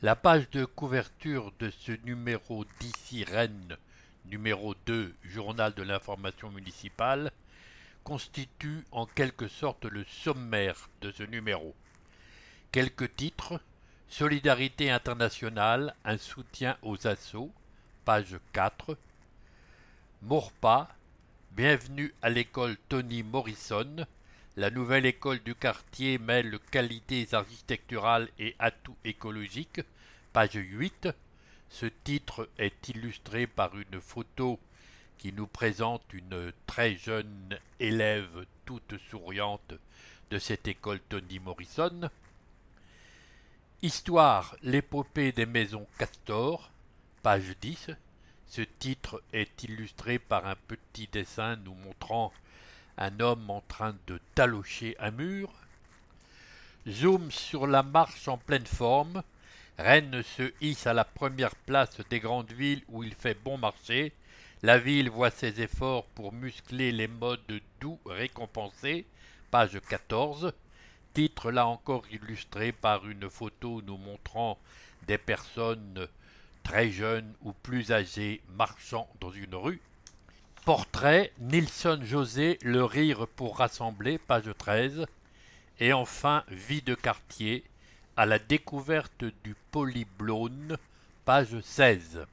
La page de couverture de ce numéro d'ici Rennes, numéro 2, Journal de l'information municipale, constitue en quelque sorte le sommaire de ce numéro. Quelques titres Solidarité internationale, un soutien aux assauts, page 4. Morpa, bienvenue à l'école Tony Morrison. La nouvelle école du quartier mêle qualités architecturales et atouts écologiques. Page 8. Ce titre est illustré par une photo qui nous présente une très jeune élève toute souriante de cette école Tony Morrison. Histoire, l'épopée des maisons Castor, page 10. Ce titre est illustré par un petit dessin nous montrant un homme en train de talocher un mur. Zoom sur la marche en pleine forme. Rennes se hisse à la première place des grandes villes où il fait bon marché. La ville voit ses efforts pour muscler les modes doux récompensés. Page 14. Titre là encore illustré par une photo nous montrant des personnes très jeunes ou plus âgées marchant dans une rue. Portrait Nilsson José, Le rire pour rassembler, page 13. Et enfin, Vie de quartier, à la découverte du polyblone, page 16.